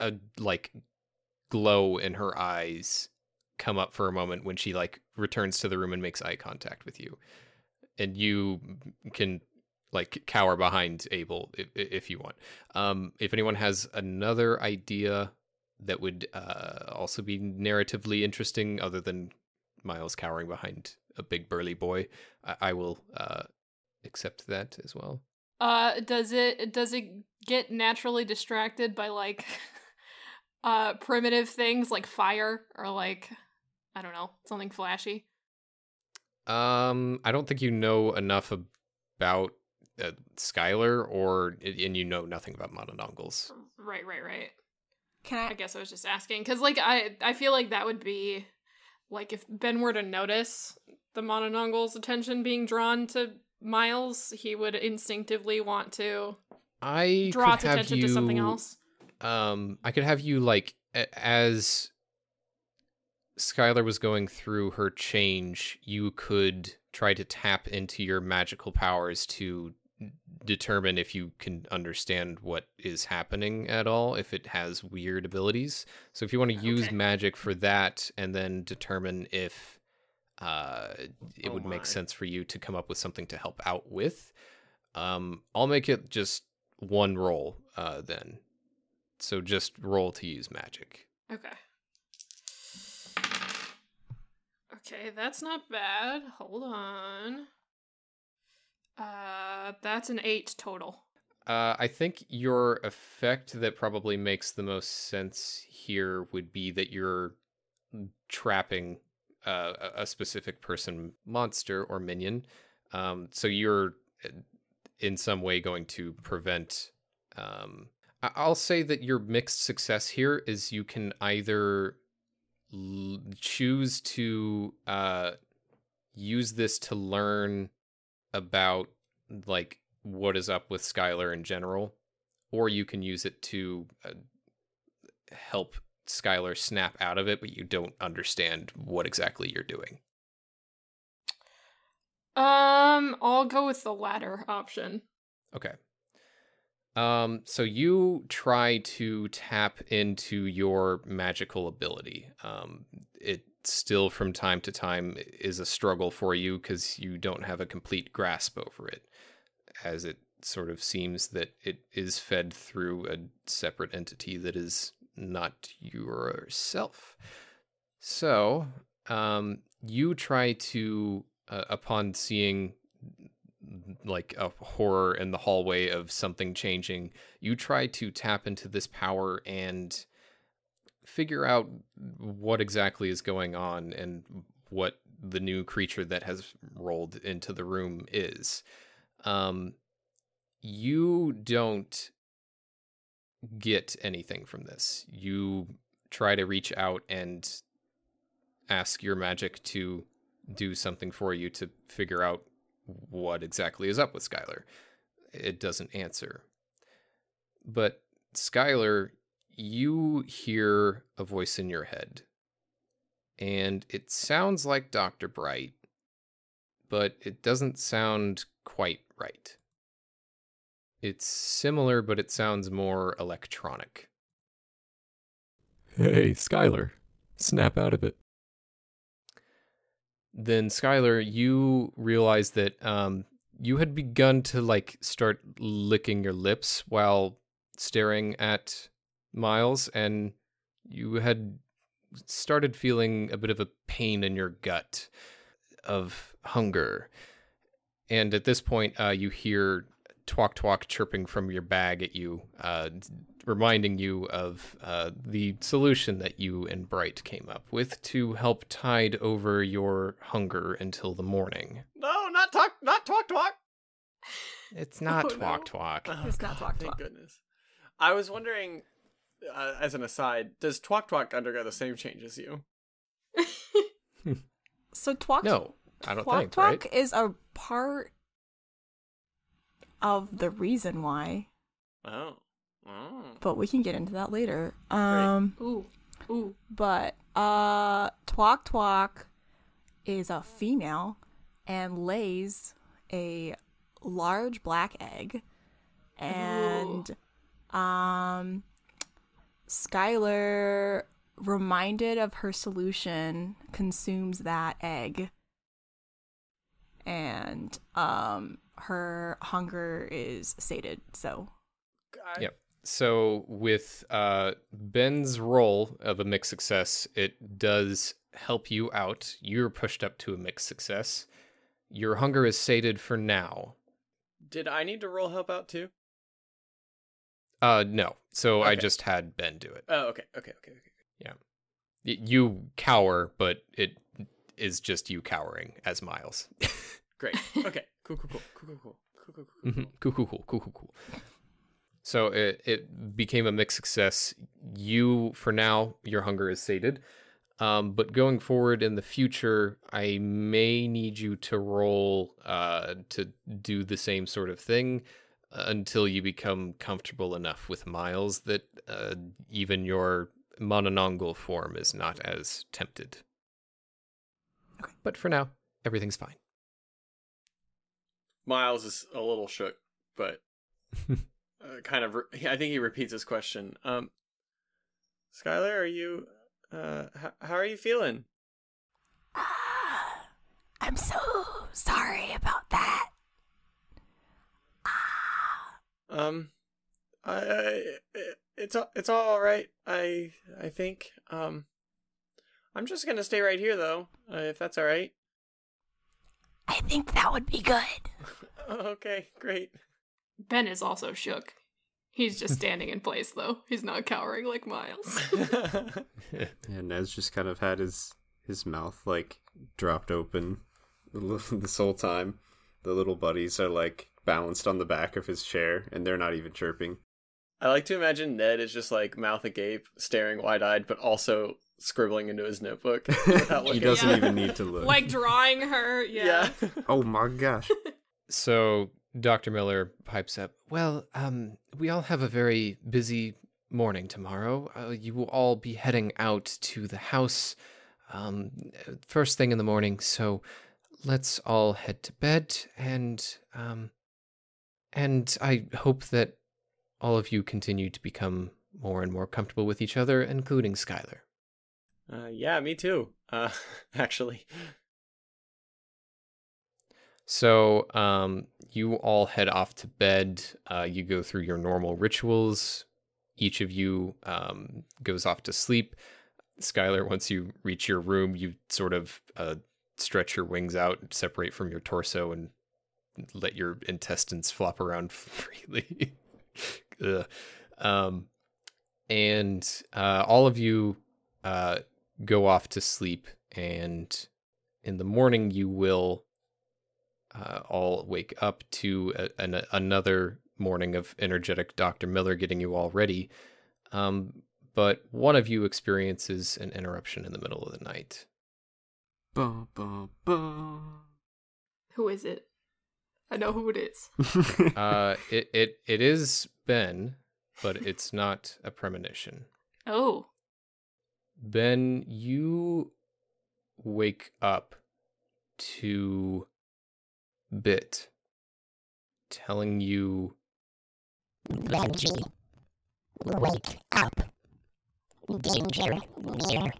a like glow in her eyes come up for a moment when she like returns to the room and makes eye contact with you. And you can like cower behind Abel if, if you want. Um if anyone has another idea that would uh also be narratively interesting other than Miles cowering behind a big burly boy, I, I will uh, accept that as well. Uh, does it does it get naturally distracted by like uh primitive things like fire or like I don't know something flashy? Um, I don't think you know enough about uh, Skylar, or and you know nothing about Manananggals. Right, right, right. Can I I? guess I was just asking because like I I feel like that would be like if Ben were to notice the Manananggals' attention being drawn to Miles, he would instinctively want to I draw could have attention to something else. Um, I could have you like a- as Skylar was going through her change, you could try to tap into your magical powers to determine if you can understand what is happening at all, if it has weird abilities. So if you want to use Okay. magic for that and then determine if uh it Oh would make sense for you to come up with something to help out with, um I'll make it just one roll uh then. So just roll to use magic. Okay. Okay, that's not bad. Hold on. Uh, that's an eight total. Uh, I think your effect that probably makes the most sense here would be that you're trapping uh, a- specific person, monster, or minion. Um, so you're uh, in some way going to prevent. Um, I- I'll say that your mixed success here is you can either l- choose to uh, use this to learn about like what is up with Skylar in general, or you can use it to uh, help Skylar snap out of it, but you don't understand what exactly you're doing. Um, I'll go with the latter option. Okay. Um, so you try to tap into your magical ability. Um, it still from time to time is a struggle for you because you don't have a complete grasp over it, as it sort of seems that it is fed through a separate entity that is not yourself. So, um, you try to, uh, upon seeing like a horror in the hallway of something changing, you try to tap into this power and figure out what exactly is going on and what the new creature that has rolled into the room is. Um, you don't get anything from this. You try to reach out and ask your magic to do something for you to figure out what exactly is up with Skylar. It doesn't answer. But Skylar, you hear a voice in your head. And it sounds like Dr. Bright, but it doesn't sound quite right. It's similar, but it sounds more electronic. Hey, Skylar, snap out of it. Then, Skylar, you realize that um, you had begun to like start licking your lips while staring at Miles, and you had started feeling a bit of a pain in your gut of hunger. And at this point, uh, you hear Twok Twok chirping from your bag at you, uh, reminding you of uh, the solution that you and Bright came up with to help tide over your hunger until the morning. No, not talk, not talk, talk. It's not Oh, Twok no. Twok. Oh, It's not God, Twok Thank goodness. I was wondering, uh, as an aside, does Twok Twok undergo the same change as you? So Twok No, I don't Twok think, Twok right? is a part of the reason why, Oh. Oh. but we can get into that later. Um, Ooh, ooh. but uh, Twok Twok is a female and lays a large black egg, and um, Skylar, reminded of her solution, consumes that egg, and um, her hunger is sated. So I- Yep. So with uh, Ben's roll of a mixed success, it does help you out. You're pushed up to a mixed success. Your hunger is sated for now. Did I need to roll help out too? Uh, no. So I just had Ben do it. Oh, okay, okay, okay, okay. Y- You cower, but it is just you cowering as Miles. Great. Okay. Cool, cool, cool, cool, cool, cool, cool, cool, cool, Mhm. Cool, cool, cool, cool, cool, cool. So it it became a mixed success. You, for now, your hunger is sated. Um, but going forward in the future, I may need you to roll uh, to do the same sort of thing until you become comfortable enough with Miles that uh, even your Manananggal form is not as tempted. Okay. But for now, everything's fine. Miles is a little shook, but uh, kind of. Re- I think he repeats his question. Um, Skylar, are you? Uh, h- how are you feeling? Ah, I'm so sorry about that. Ah, Um, I, I it's all it's all right. I I think. Um, I'm just gonna stay right here though, uh, if that's all right. I think that would be good. okay, great. Ben is also shook. He's just standing in place, though. He's not cowering like Miles. And Nez just kind of had his his mouth like dropped open this whole time. The little buddies are like balanced on the back of his chair, and they're not even chirping. I like to imagine Ned is just like mouth agape, staring wide eyed, but also scribbling into his notebook. he doesn't Yeah. even need to look. like drawing her. Yeah. Yeah. oh my gosh! So Dr. Miller pipes up, Well, um, we all have a very busy morning tomorrow. Uh, you will all be heading out to the house um, first thing in the morning, so let's all head to bed and um, and I hope that all of you continue to become more and more comfortable with each other, including Skylar. Uh, yeah, me too. Uh, actually. So, um, you all head off to bed. Uh, you go through your normal rituals. Each of you um, goes off to sleep. Skylar, once you reach your room, you sort of uh, stretch your wings out, separate from your torso, and let your intestines flop around freely. Um, and uh, all of you uh, go off to sleep, and in the morning you will uh, all wake up to a, an, another morning of energetic Dr. Miller getting you all ready. Um, but one of you experiences an interruption in the middle of the night. Ba, ba, ba. Who is it? I know who it is. Uh, it, it, it is Ben, but it's not a premonition. Oh. Ben, you wake up to Bit telling you Benji, wake up. Danger near.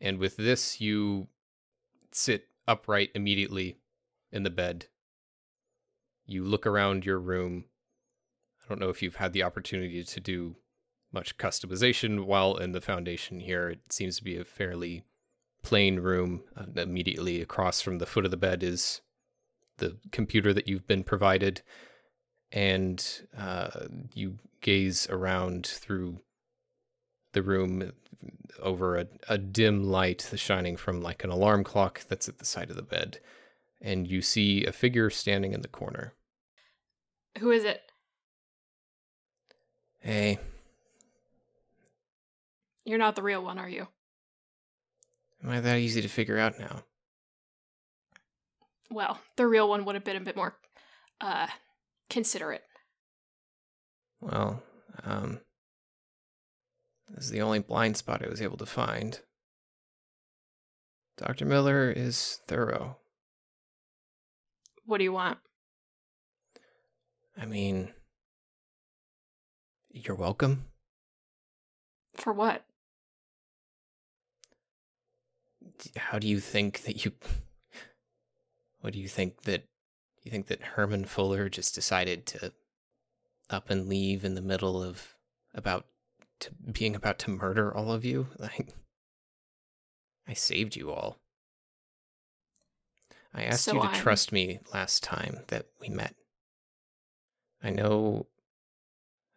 And with this, you sit upright immediately in the bed. You look around your room. I don't know if you've had the opportunity to do much customization while in the foundation here. It seems to be a fairly plain room. Uh, immediately across from the foot of the bed is the computer that you've been provided. And uh, you gaze around through the room over a, a dim light shining from like an alarm clock that's at the side of the bed. And you see a figure standing in the corner. Who is it? Hey, You're not the real one, are you? am I that easy to figure out now? Well, the real one would have been a bit more uh considerate. Well, um, this is the only blind spot I was able to find. Dr. Miller is thorough. What do you want? I mean, you're welcome. For what? How do you think that you. What do you think that. You think that Herman Fuller just decided to up and leave in the middle of about to being about to murder all of you? Like, I saved you all. I asked So you to I'm- trust me last time that we met. I know.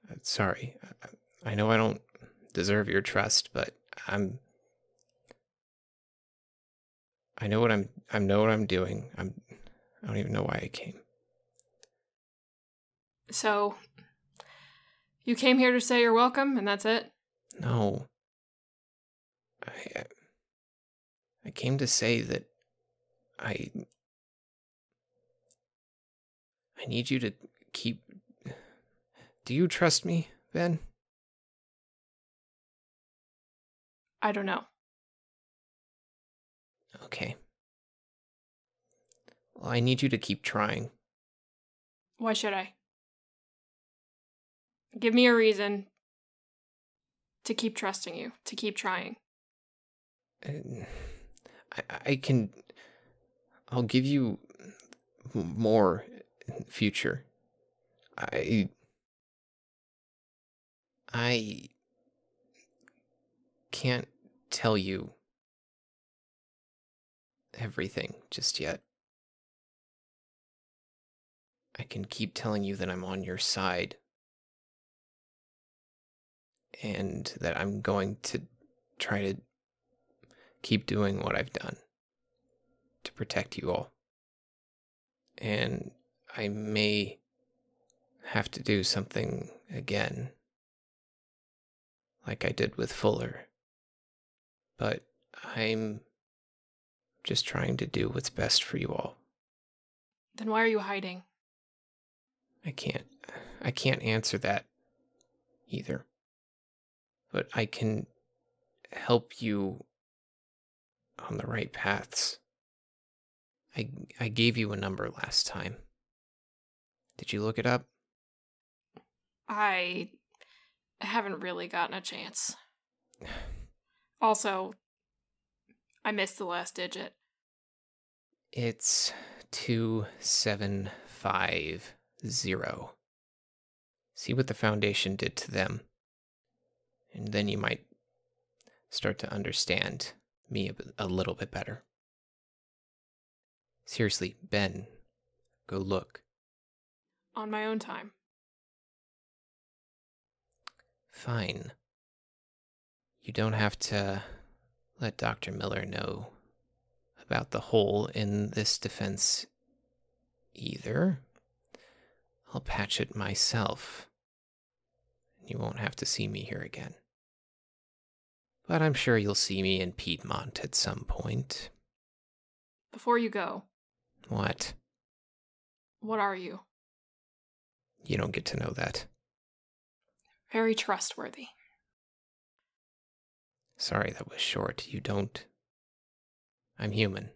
uh, Sorry. I- know I don't deserve your trust, but I'm. I know what I'm. I know what I'm doing. I'm. I don't even know why I came. So you came here to say you're welcome and that's it? No. I- I came to say that I. I need you to keep. Do you trust me, Ben? I don't know. Okay. Well, I need you to keep trying. Why should I? Give me a reason to keep trusting you, to keep trying. Uh, I, I can. I'll give you more in the future. I. I can't tell you everything just yet. I can keep telling you that I'm on your side and that I'm going to try to keep doing what I've done to protect you all. And I may have to do something again, like I did with Fuller. But I'm just trying to do what's best for you all. Then why are you hiding? I can't I can't answer that either. But I can help you on the right paths. I I gave you a number last time. Did you look it up? I haven't really gotten a chance. Also, I missed the last digit. It's 2750. See what the Foundation did to them. And then you might start to understand me a, a little bit better. Seriously, Ben, go look. On my own time. Fine. You don't have to let Dr. Miller know about the hole in this defense either. I'll patch it myself. You won't have to see me here again. But I'm sure you'll see me in Piedmont at some point. Before you go, What? what are you? You don't get to know that. Very trustworthy. Sorry that was short. You don't. I'm human.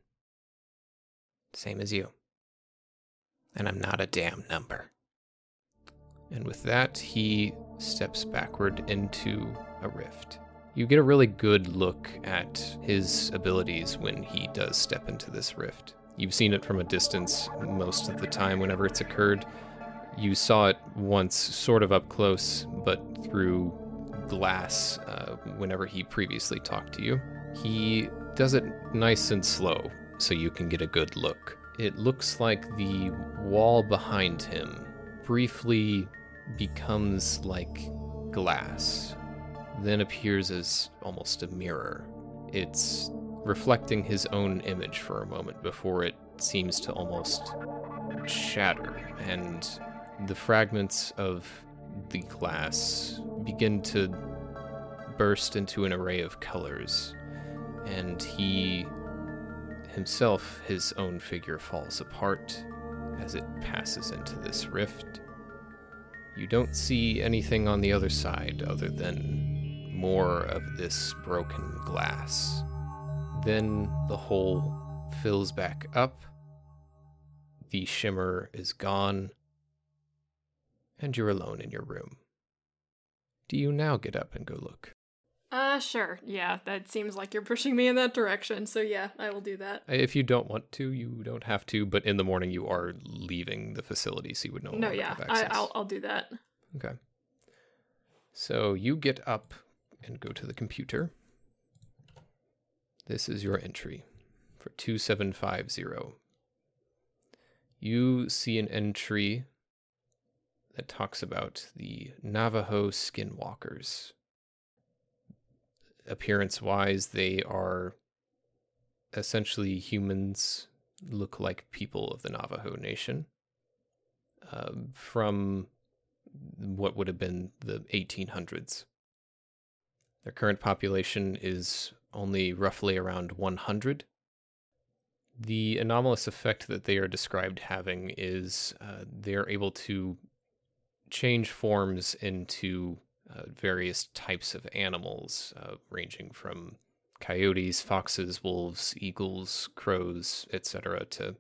Same as you. And I'm not a damn number. And with that, he steps backward into a rift. You get a really good look at his abilities when he does step into this rift. You've seen it from a distance most of the time whenever it's occurred. You saw it once, sort of up close, but through glass uh, whenever he previously talked to you. He does it nice and slow so you can get a good look. It looks like the wall behind him briefly becomes like glass, then appears as almost a mirror. It's reflecting his own image for a moment before it seems to almost shatter, and the fragments of the glass begin to burst into an array of colors, and he himself, his own figure, falls apart as it passes into this rift. You don't see anything on the other side other than more of this broken glass. Then the hole fills back up, the shimmer is gone, and you're alone in your room. Do you now get up and go look? Uh, sure. Yeah, that seems like you're pushing me in that direction. So yeah, I will do that. If you don't want to, you don't have to, but in the morning you are leaving the facility, so you would no, No, longer yeah, have access. I'll I'll do that. Okay. So you get up and go to the computer. This is your entry for 2750. You see an entry that talks about the Navajo skinwalkers. Appearance wise, they are essentially humans, look like people of the Navajo Nation. Um, from what would have been the 1800s. Their current population is only roughly around 100. The anomalous effect that they are described having is uh, they're able to change forms into uh, various types of animals, uh, ranging from coyotes, foxes, wolves, eagles, crows, etc., to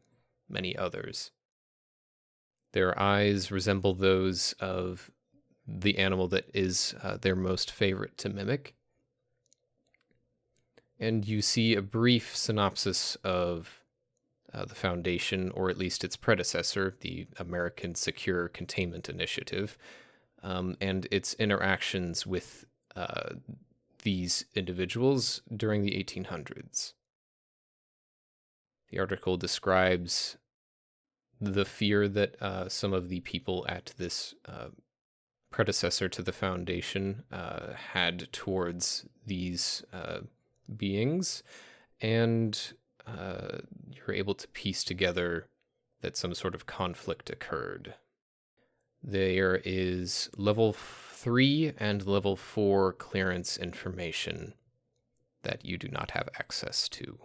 many others. Their eyes resemble those of the animal that is uh, their most favorite to mimic. And you see a brief synopsis of uh, the Foundation, or at least its predecessor, the American Secure Containment Initiative, um, and its interactions with uh, these individuals during the 1800s. The article describes the fear that uh, some of the people at this uh, predecessor to the foundation uh, had towards these beings, and uh, you're able to piece together that some sort of conflict occurred. There is level three and level four clearance information that you do not have access to.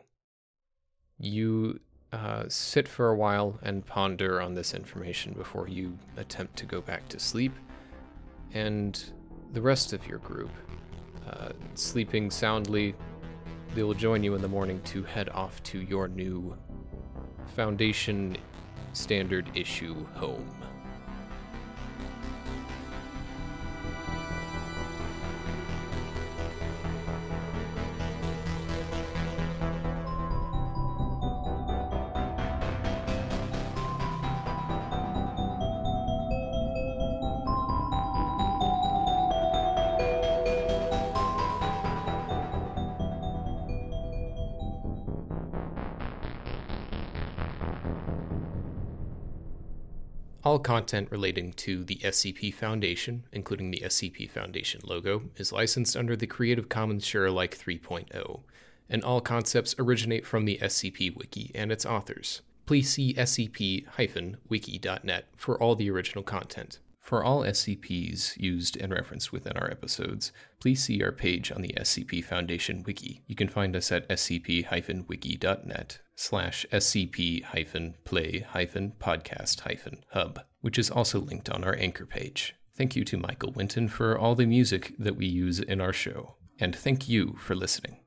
You uh, sit for a while and ponder on this information before you attempt to go back to sleep. And the rest of your group, uh, sleeping soundly, they will join you in the morning to head off to your new Foundation standard issue home. Content relating to the SCP Foundation, including the SCP Foundation logo, is licensed under the Creative Commons Sharealike 3.0, and all concepts originate from the SCP Wiki and its authors. Please see scp-wiki.net for all the original content. For all SCPs used and referenced within our episodes, please see our page on the SCP Foundation Wiki. You can find us at scp-wiki.net slash scp-play-podcast-hub, which is also linked on our anchor page. Thank you to Michael Winton for all the music that we use in our show, and thank you for listening.